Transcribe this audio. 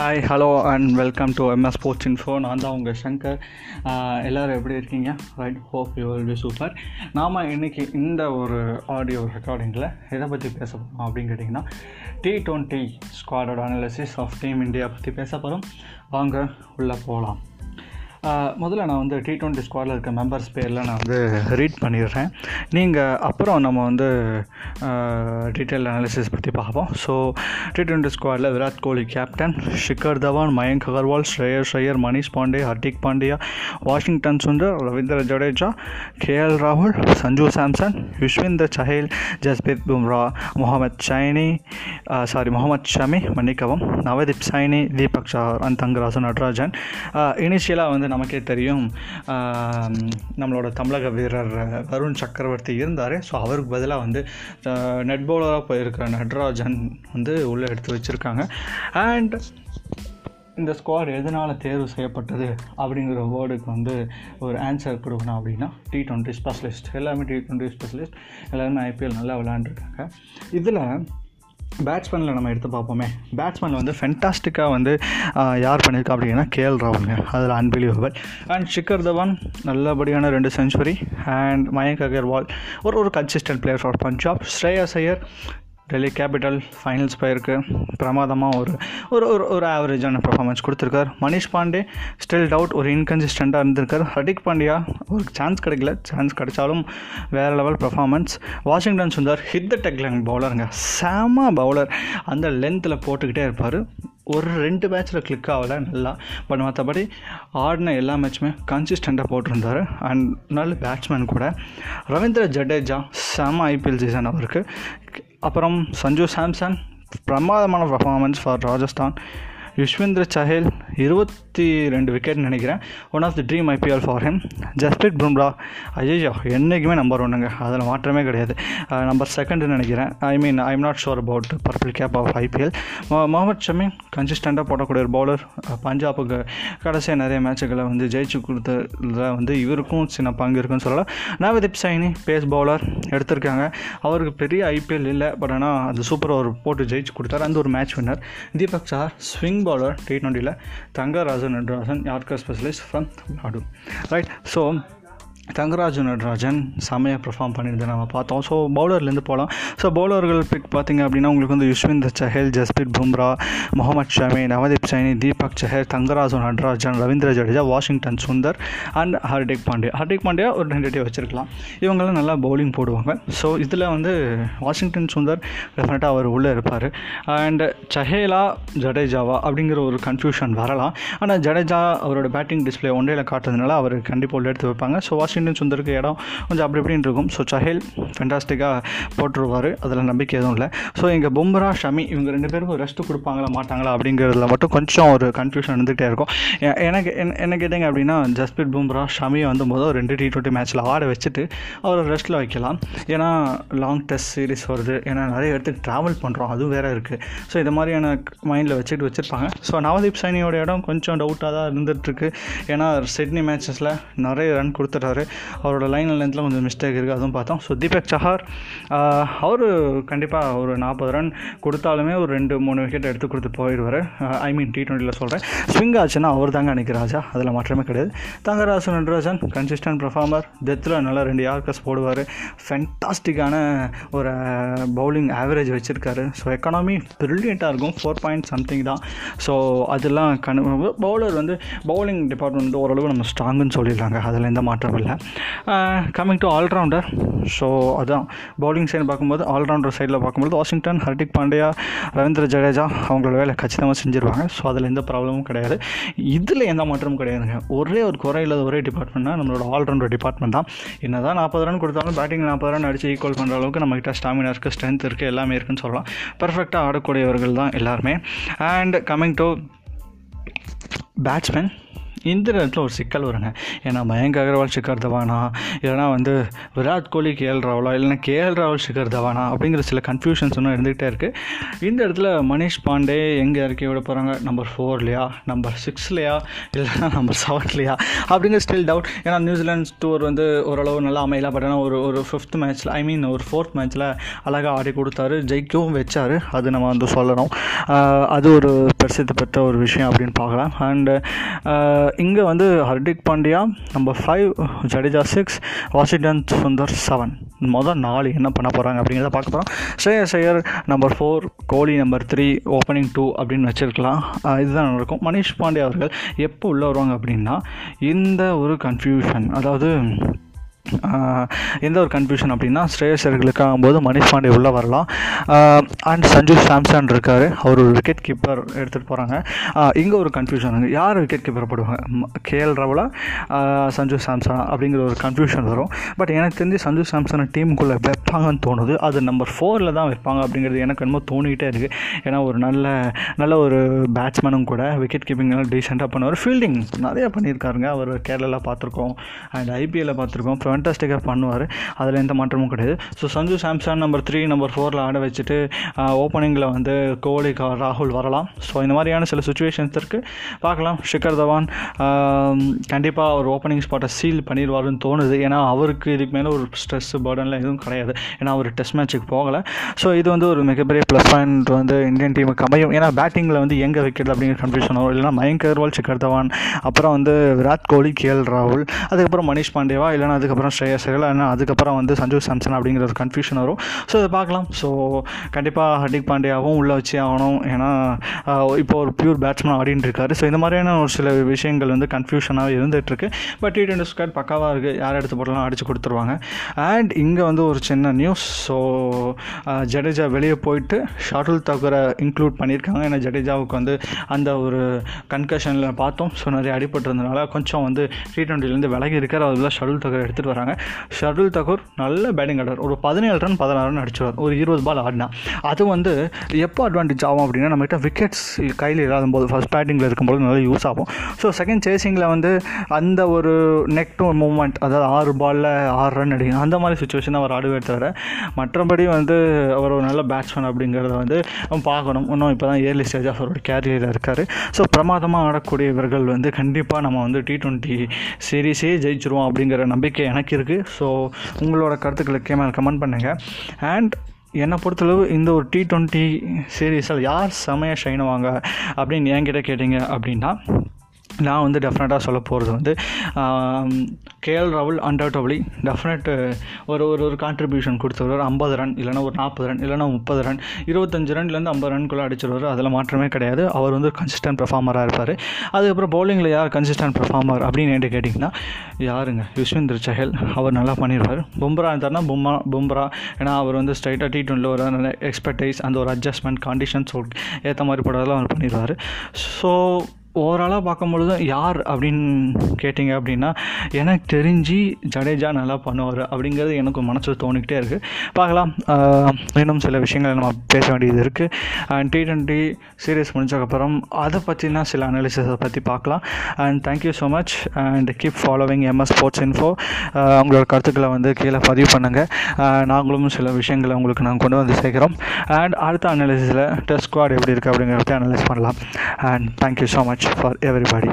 Hi hello and welcome to MS sports info நான் தான் உங்கள் சங்கர். எல்லோரும் எப்படி இருக்கீங்க? Right hope you will be super நாம் இன்றைக்கி இந்த ஒரு ஆடியோ ரெக்கார்டிங்கில் எதை பற்றி பேச போகிறோம் அப்படின்னு கேட்டிங்கன்னா டி டுவெண்ட்டி ஸ்குவாடோட அனாலிசிஸ் ஆஃப் டீம் இந்தியா பற்றி பேச போகிறோம் வாங்க உள்ளே போகலாம் முதல்ல நான் வந்து டி டுவெண்ட்டி ஸ்குவாடில் இருக்க மெம்பர்ஸ் பேரில் நான் வந்து ரீட் பண்ணிடுறேன். நீங்கள் அப்புறம் நம்ம வந்து டீட்டெயில் அனாலிசிஸ் பற்றி பார்ப்போம். So T twenty ஸ்குவாடில் Virat Kohli captain Shikhar Dhawan Mayank Agarwal Shreyas Iyer Manish Pandey Hardik Pandya Washington Sundar Ravindra Jadeja KL ராகுல் சஞ்சு சாம்சன் யுஷ்வேந்தர் சஹேல் ஜஸ்பிரித் பும்ரா முகமது ஷைனி சாரி முகமது ஷமி மன்னிக்கவும் நவதீப் சைனி தீபக் சஹர் அண்ட் தங்கராசு நடராஜன். இனிஷியலாக வந்து நமக்கே தெரியும். நம்மளோட தமிழக வீரர் வருண் சக்கரவர்த்தி இருந்தார். ஸோ அவருக்கு பதிலாக வந்து நெட் பவுலராக போயிருக்கிற நட்ராஜன் வந்து உள்ளே எடுத்து வச்சுருக்காங்க. அண்ட் இந்த ஸ்குவாட் எதனால் தேர்வு செய்யப்பட்டது அப்படிங்கிற வேர்டுக்கு வந்து ஒரு ஆன்சர் கொடுக்கணும் அப்படின்னா டி டுவெண்ட்டி ஸ்பெஷலிஸ்ட் எல்லாமே டி டுவெண்ட்டி ஸ்பெஷலிஸ்ட் எல்லாருமே ஐபிஎல் நல்லா விளாண்டுருக்காங்க இதில் பேட்ஸ்மேனில் நம்ம எடுத்து பார்ப்போமே. பேட்ஸ்மேன் வந்து ஃபென்டாஸ்டிக்காக வந்து யார் பண்ணியிருக்கா அப்படின்னா கேஎல் ராகுல்ங்க. அதில் அன்பிலீவபிள் அண்ட் ஷிக்கர் தவான் நல்லபடியான ரெண்டு செஞ்சுரி அண்ட் மயங்க் அகர்வால் ஒரு ஒரு consistent player for Punjab Shreyas Iyer Delhi capital finals போயிருக்கு. பிரமாதமாக ஒரு ஒரு ஒரு ஒரு ஆவரேஜான பர்ஃபார்மன்ஸ் கொடுத்துருக்கார். மணிஷ் பாண்டே ஸ்டில் டவுட் ஒரு இன்கன்சிஸ்டண்ட்டாக இருந்திருக்கார். ஹர்திக் பாண்டியா ஒரு சான்ஸ் கிடைக்கல. சான்ஸ் கிடைச்சாலும் வேறு level performance Washington Sundar hit the டெக்லங் பவுலருங்க செம பவுலர் அந்த லென்த்தில் போட்டுக்கிட்டே இருப்பார். ஒரு ரெண்டு மேட்ச்சில் கிளிக் ஆகலை நல்லா. பட் மற்றபடி ஆடின எல்லா மேட்சுமே கன்சிஸ்டண்ட்டாக போட்டிருந்தார். அண்ட் நல்ல பேட்ஸ்மேன் கூட. ரவீந்திர ஜடேஜா செம ஐபிஎல் சீசன் அவருக்கு. அப்புறம் சஞ்சு சாம்சன் பிரமாதமான பர்ஃபார்மன்ஸ் ஃபார் ராஜஸ்தான். யுஷ்வேந்திர சஹேல் இருபத்தி ரெண்டு விக்கெட் நினைக்கிறேன். One of the dream IPL for him Jasprit Bumrah ஐயோ என்றைக்குமே நம்பர் ஒன்றுங்க அதில் மாற்றமே கிடையாது. நம்பர் செகண்ட் நினைக்கிறேன். I mean I am not sure about purple cap of IPL Mohammed Shami கன்சிஸ்டண்ட்டாக போடக்கூடிய ஒரு பவுலர் பஞ்சாபுக்கு கடைசியாக நிறைய மேட்சுகளை வந்து ஜெயிச்சு கொடுத்ததில் வந்து இவருக்கும் சின்ன பங்கு இருக்குன்னு சொல்லலாம். நவதீப் சைனி பேஸ் பவுலர் எடுத்திருக்காங்க. அவருக்கு பெரிய ஐபிஎல் இல்லை பட் ஆனால் அது சூப்பராக ஒரு போட்டு ஜெயிச்சு கொடுத்தாரு. அந்த ஒரு match winner Deepak Chahar swing bowler T டுவெண்ட்டியில் Thangarajan Natarajan yorker specialist from Tamil Nadu right so Thangaraj Natarajan செமையாக பெர்ஃபார்ம் பண்ணியிருந்தது நம்ம பார்த்தோம். ஸோ பவுலர்லேருந்து போகலாம் ஸோ பவுலர்கள் பிக் பார்த்தீங்க அப்படின்னா உங்களுக்கு வந்து யுஷ்வேந்தர் சஹேல் ஜஸ்பிரித் பும்ரா முகமது ஷமி நவதீப் சைனி தீபக் சஹேர் தங்கராஜு நடராஜன் ரவீந்திர ஜடேஜா வாஷிங்டன் சுந்தர் அண்ட் ஹர்திக் பாண்டியா ஹர்திக் பாண்டியா ஒரு டென்டேட்டிவ் வச்சுருக்கலாம். இவங்கெல்லாம் நல்லா பவுலிங் போடுவாங்க. ஸோ இதில் வந்து வாஷிங்டன் சுந்தர் டெஃபினட்டாக அவர் உள்ளே இருப்பார். அண்ட் சஹேலா ஜடேஜாவா அப்படிங்கிற ஒரு கன்ஃபியூஷன் வரலாம். ஆனால் ஜடேஜா அவரோட பேட்டிங் டிஸ்பிளே ஒன்றையில் காட்டுறதுனால அவர் கண்டிப்பாக உள்ள எடுத்து வைப்பாங்க. ஸோ வாஷிங் வாஷிங்டன் சுந்தருக்கு இடம் கொஞ்சம் அப்படி இப்படின்னு இருக்கும். ஸோ சஹேல் ஃபென்டாஸ்டிக்காக போட்டுருவார் அதில் நம்பிக்கை எதுவும் இல்லை. ஸோ இங்கே பும்ரா ஷமி இவங்க ரெண்டு பேருக்கும் ரெஸ்ட்டு கொடுப்பாங்களா மாட்டாங்களா அப்படிங்கிறதுல மட்டும் கொஞ்சம் ஒரு கன்ஃபியூஷன் இருந்துகிட்டே இருக்கும். எனக்கு என்ன- என்ன கேட்டிங்க அப்படின்னா ஜஸ்பிரித் பும்ரா ஷமியை வந்து முதல் ரெண்டு டி டுவெண்ட்டி மேட்ச்சில் ஆட வச்சுட்டு அவரை ரெஸ்ட்டில் வைக்கலாம். ஏன்னா லாங் டெஸ்ட் சீரிஸ் வருது. ஏன்னா நிறைய இடத்துக்கு ட்ராவல் பண்ணுறோம் அதுவும் வேறு இருக்குது ஸோ இது மாதிரியான மைண்டில் வச்சுட்டு வச்சுருப்பாங்க. ஸோ நவதீப் சைனியோட இடம் கொஞ்சம் டவுட்டாக தான் இருந்துகிட்ருக்கு ஏன்னா சிட்னி மேட்சஸில் நிறைய ரன் கொடுத்துட்டாரு. அவரோட லைன் லென்த்தில் கொஞ்சம் மிஸ்டேக் இருக்குது அதுவும் பார்த்தோம். ஸோ தீபக் சஹார் அவர் கண்டிப்பாக ஒரு நாற்பது ரன் கொடுத்தாலுமே ஒரு ரெண்டு மூணு விக்கெட் எடுத்து கொடுத்து போயிடுவார். ஐ மீன் டி ட்வெண்ட்டியில் சொல்கிறேன் ஸ்விங் ஆச்சுன்னா அவர் தாங்க அன்றைக்கி ராஜா. அதில் மாற்றமே கிடையாது. தங்கராசு நடராஜன் கன்சிஸ்டன்ட் பர்ஃபார்மர் டெத்தில் நல்லா ரெண்டு யார்கஸ் போடுவார். ஃபென்டாஸ்டிக்கான ஒரு பவுலிங் ஆவரேஜ் வச்சுருக்காரு. ஸோ எக்கனாமி ப்ரில்லியண்ட்டாக இருக்கும். ஃபோர் பாயிண்ட் சம்திங் தான். ஸோ அதெல்லாம் கண் பவுலர் வந்து பவுலிங் டிபார்ட்மெண்ட் வந்து ஓரளவு நம்ம ஸ்ட்ராங்குன்னு சொல்லிடலாங்க அதில் எந்த மாற்றம் இல்லை. கம்மிங் டு ஆல்ரவுண்டர் ஸோ அதுதான் பவுலிங் சைடு பார்க்கும்போது ஆல்ரவுண்டர் சைடில் பார்க்கும்போது வாஷிங்டன் ஹர்திக் பாண்டியா ரவீந்திர ஜடேஜா அவங்களோட வேலை கச்சிதமாக செஞ்சுருவாங்க. ஸோ அதில் எந்த ப்ராப்ளமும் கிடையாது. இதில் எந்த மாற்றமும் கிடையாதுங்க. ஒரே ஒரு குறை இல்லாத ஒரே டிபார்ட்மெண்ட்னா நம்மளோட ஆல்ரவுண்டர் டிபார்ட்மெண்ட் தான். என்ன தான் நாற்பது ரன் கொடுத்தாலும் பேட்டிங் நாற்பது ரன் அடித்து ஈக்குவல் பண்ணுற அளவுக்கு நம்மகிட்ட ஸ்டாமினா இருக்குது ஸ்ட்ரென்த் இருக்குது எல்லாமே இருக்குன்னு சொல்லலாம். பர்ஃபெக்டாக ஆடக்கூடியவர்கள் தான் எல்லாருமே. அண்ட் கம்மிங் டு பேட்ஸ்மேன் இந்த இடத்துல ஒரு சிக்கல் வருங்க. ஏன்னா மயங்க் அகர்வால் ஷிகர் தவானா இல்லைனா வந்து விராட் கோலி கேஎல் ராவலா இல்லைனா கேஎல் ராவல் ஷிகர் தவானா அப்படிங்கிற சில கன்ஃபியூஷன்ஸ் ஒன்றும் இருந்துகிட்டே இருக்குது இந்த இடத்துல மனிஷ் பாண்டே எங்கே இறக்கி விட போகிறாங்க நம்பர் ஃபோர்லையா நம்பர் சிக்ஸ்லையா இல்லைனா நம்பர் செவன்லையா அப்படிங்கிற ஸ்டில் டவுட் ஏன்னா நியூசிலாந்து டூர் வந்து ஓரளவு நல்லா அமையலாம் பட் ஆனால் ஒரு ஒரு ஃபிஃப்த் மேட்ச்சில் ஐ மீன் ஒரு ஃபோர்த் மேட்ச்சில் அழகாக ஆடி கொடுத்தாரு. ஜெயிக்கவும் வச்சார். அது நம்ம வந்து சொல்லணும். அது ஒரு பிரசித்தி பெற்ற ஒரு விஷயம் அப்படின்னு பார்க்கலாம். அண்டு இங்கே வந்து Hardik Pandya number five Jadeja six Washington Sundar seven மொதல் நாலு என்ன பண்ண போகிறாங்க அப்படிங்கிறத பார்க்க போகிறோம் Shreyas Iyer number four Kohli number three opening two அப்படின்னு வச்சுருக்கலாம். இதுதான் நடக்கும் மனிஷ் பாண்டே அவர்கள் எப்போ உள்ளே வருவாங்க அப்படின்னா இந்த ஒரு கன்ஃபியூஷன் அதாவது எந்த ஒரு கன்ஃபியூஷன் அப்படின்னா ஸ்ரேயஸர்களுக்காகும் போது மணிஷ் பாண்டே உள்ளே வரலாம். அண்ட் சஞ்சு சாம்சன் இருக்கார். அவர் ஒரு விக்கெட் கீப்பர் எடுத்துகிட்டு போகிறாங்க இங்கே ஒரு கன்ஃபியூஷன் யார் விக்கெட் கீப்பர் போடுவாங்க? கேஎல் ரவுலா சஞ்சு சாம்சன் அப்படிங்கிற ஒரு கன்ஃபியூஷன் வரும். பட் எனக்கு தெரிஞ்சு சஞ்சு சாம்சனை டீமுக்குள்ளே வைப்பாங்கன்னு தோணுது. அது நம்பர் ஃபோரில் தான் வைப்பாங்க அப்படிங்கிறது எனக்கு என்னமோ தோணிக்கிட்டே இருக்குது ஏன்னா ஒரு நல்ல நல்ல ஒரு பேட்ஸ்மேனும் கூட விக்கெட் கீப்பிங் நல்லா டீசெண்டாக பண்ணுவார். ஃபீல்டிங் நிறைய பண்ணியிருக்காருங்க. அவர் கேரளாவில் பார்த்துருக்கோம். அண்ட் ஐபிஎல்லில் பார்த்துருக்கோம். ஃபென்டாஸ்டிக்காக பண்ணுவார். அதில் எந்த மாற்றமும் கிடையாது. So Sanju Samson number three number ஃபோரில் ஆட வச்சுட்டு ஓப்பனிங்கில் வந்து கோலி ராகுல் வரலாம். ஸோ இந்த மாதிரியான சில சுச்சுவேஷன்ஸ் இருக்குது பார்க்கலாம். ஷிகர் தவான் கண்டிப்பாக அவர் ஓப்பனிங் ஸ்பாட்டை சீல் பண்ணிடுவாருன்னு தோணுது. ஏன்னா அவருக்கு இதுக்கு மேலே ஒரு ஸ்ட்ரெஸ் பேர்டன்லாம் எதுவும் கிடையாது. ஏன்னா அவர் டெஸ்ட் மேட்ச்சுக்கு போகலை. ஸோ இது வந்து ஒரு மிகப்பெரிய ப்ளஸ் பாயிண்ட் வந்து இந்தியன் டீமுக்கு அமையும். ஏன்னா பேட்டிங்கில் வந்து எங்கே விக்கெட் அப்படிங்கிற கன்ஃபியூஷன் வரும். இல்லைனா மயங்க் அகர்வால் ஷிகர் தவான் அப்புறம் வந்து விராட் கோலி கேஎல் ராகுல் அதுக்கப்புறம் மணிஷ் பாண்டேவா இல்லைனா அதுக்கப்புறம் ஸ்ரேயஸ் ஐயர் இல்லைனா அதுக்கப்புறம் வந்து சஞ்சு சாம்சன் அப்படிங்கிற ஒரு கன்ஃபியூஷன் வரும். ஸோ இதை பார்க்கலாம். ஸோ கண்டிப்பாக ஹர்திக் பாண்டியாவும் உள்ளே வச்சு ஆகணும். ஏன்னா இப்போ ஒரு பியூர் பேட்ஸ்மேன் ஆடின்னு இருக்காரு. ஸோ இந்த மாதிரியான ஒரு சில விஷயங்கள் வந்து கன்ஃபியூஷனாக இருந்துகிட்ருக்கு பட் டி ட்வெண்ட்டி ஸ்கொயர் பக்காவாக இருக்குது யார் எடுத்து போட்டாலும் அடித்து கொடுத்துருவாங்க. அண்ட் இங்கே வந்து ஒரு சின்ன நியூஸ் ஸோ ஜடேஜா வெளியே போயிட்டு ஷாட்டுல் தாக்கரை இன்க்ளூட் பண்ணியிருக்காங்க. ஏன்னா ஜடேஜாவுக்கு வந்து அந்த ஒரு கன்கஷனில் பார்த்தோம். ஸோ நிறைய அடிபட்டிருந்தனால கொஞ்சம் வந்து டி டுவெண்ட்டிலேருந்து விலகி இருக்கார். அதில் ஷடுல் தகர் எடுத்துகிட்டு வராங்க. ஷட்டுல் தகூர் நல்ல பேட்டிங் ஆடுவார் ஒரு பதினேழு ரன் பதினாறு ரன் அடிச்சுவார். ஒரு இருபது பால் ஆடினா. அது வந்து எப்போ அட்வான்டேஜ் ஆகும் அப்படின்னா நம்மகிட்ட விக்கெட்ஸ் கையில் இல்லாத போது ஃபஸ்ட் பேட்டிங்கில் இருக்கும்போது நல்லா யூஸ் ஆகும். ஸோ செகண்ட் சேசிங்கில் வந்து அந்த ஒரு நெக் டு மூமெண்ட் அதாவது ஆறு பாலில் ஆறு ரன் அடிக்கணும் அந்த மாதிரி சுச்சுவேஷன் அவர் ஆடுவே தவிர மற்றபடி வந்து அவர் ஒரு நல்ல பேட்ஸ்மேன் அப்படிங்கிறத வந்து பார்க்கணும். இன்னும் இப்போ தான் ஏர்லி ஸ்டேஜ் ஆஃப் அவரோட கேரியரில் இருக்கார். ஸோ பிரமாதமாக ஆடக்கூடிய இவர்கள் வந்து கண்டிப்பாக நம்ம வந்து டி ட்வெண்ட்டி சீரீஸே ஜெயிச்சிருவோம் அப்படிங்கிற நம்பிக்கை எனக்கு எனக்கு இருக்குது ஸோ உங்களோட கருத்துக்களை கேமரா கமெண்ட் பண்ணுங்கள் அண்ட் என்னை பொறுத்தளவு இந்த ஒரு டி ட்வெண்ட்டி சீரீஸில் யார் செமையாக ஷைனுவாங்க அப்படின்னு என்கிட்ட கேட்டிங்க அப்படின்னா நான் வந்து டெஃபினட்டாக சொல்ல போகிறது வந்து கேஎல் ராகுல் அண்டர்டபிளி டெஃபினட் ஒரு ஒரு ஒரு கான்ட்ரிபியூஷன் கொடுத்துருவார் ஒரு ஐம்பது ரன் இல்லைனா ஒரு நாற்பது ரன் இல்லைனா முப்பது ரன் இருபத்தஞ்சு ரன்லேருந்து ஐம்பது ரன்குள்ளே அடிச்சிருவார். அதில் மாற்றமே கிடையாது. அவர் வந்து கன்சிஸ்டன்ட் பெர்ஃபார்மராக இருப்பார். அதுக்கப்புறம் பவுலிங்கில் யார் கன்சிஸ்டன்ட் பெர்ஃபார்மர் அப்படின்னு என்கிட்ட கேட்டிங்கன்னா யாருங்க? யுஸ்வேந்தர் சஹல். அவர் நல்லா பண்ணிடுவார் பும்ரா இருந்தார்னா பும்மா பும்ரா. ஏன்னா அவர் வந்து ஸ்ட்ரைட்டாக டி ட்வெண்ட்டில் ஒரு எக்ஸ்பர்டைஸ் அந்த ஒரு அட்ஜஸ்ட்மெண்ட் கண்டிஷன்ஸ் ஏற்ற மாதிரி போடுறதெல்லாம் அவர் பண்ணிடுவார் ஸோ ஓவராலாக பார்க்கும்பொழுது யார்? அப்படின்னு கேட்டிங்க அப்படின்னா எனக்கு தெரிஞ்சு ஜடேஜா நல்லா பண்ணுவார். அப்படிங்கிறது எனக்கு மனசில் தோணிக்கிட்டே இருக்குது பார்க்கலாம். இன்னும் சில விஷயங்களை நம்ம பேச வேண்டியது இருக்குது அண்ட் டி ட்வெண்ட்டி சீரியஸ் முடிஞ்சக்கப்புறம் அதை பற்றினா சில அனாலிசிஸை பற்றி பார்க்கலாம். And thank you so much and keep following MS sports info உங்களோட கருத்துக்களை வந்து கீழே பதிவு பண்ணுங்கள் நாங்களும் சில விஷயங்களை உங்களுக்கு நாங்கள் கொண்டு வந்து சேர்க்குறோம். அண்ட் அடுத்த அனாலிசிஸில் டெஸ்ட் ஸ்குவாட் எப்படி இருக்குது அப்படிங்கிறத அனலைஸ் பண்ணலாம். And thank you so much for everybody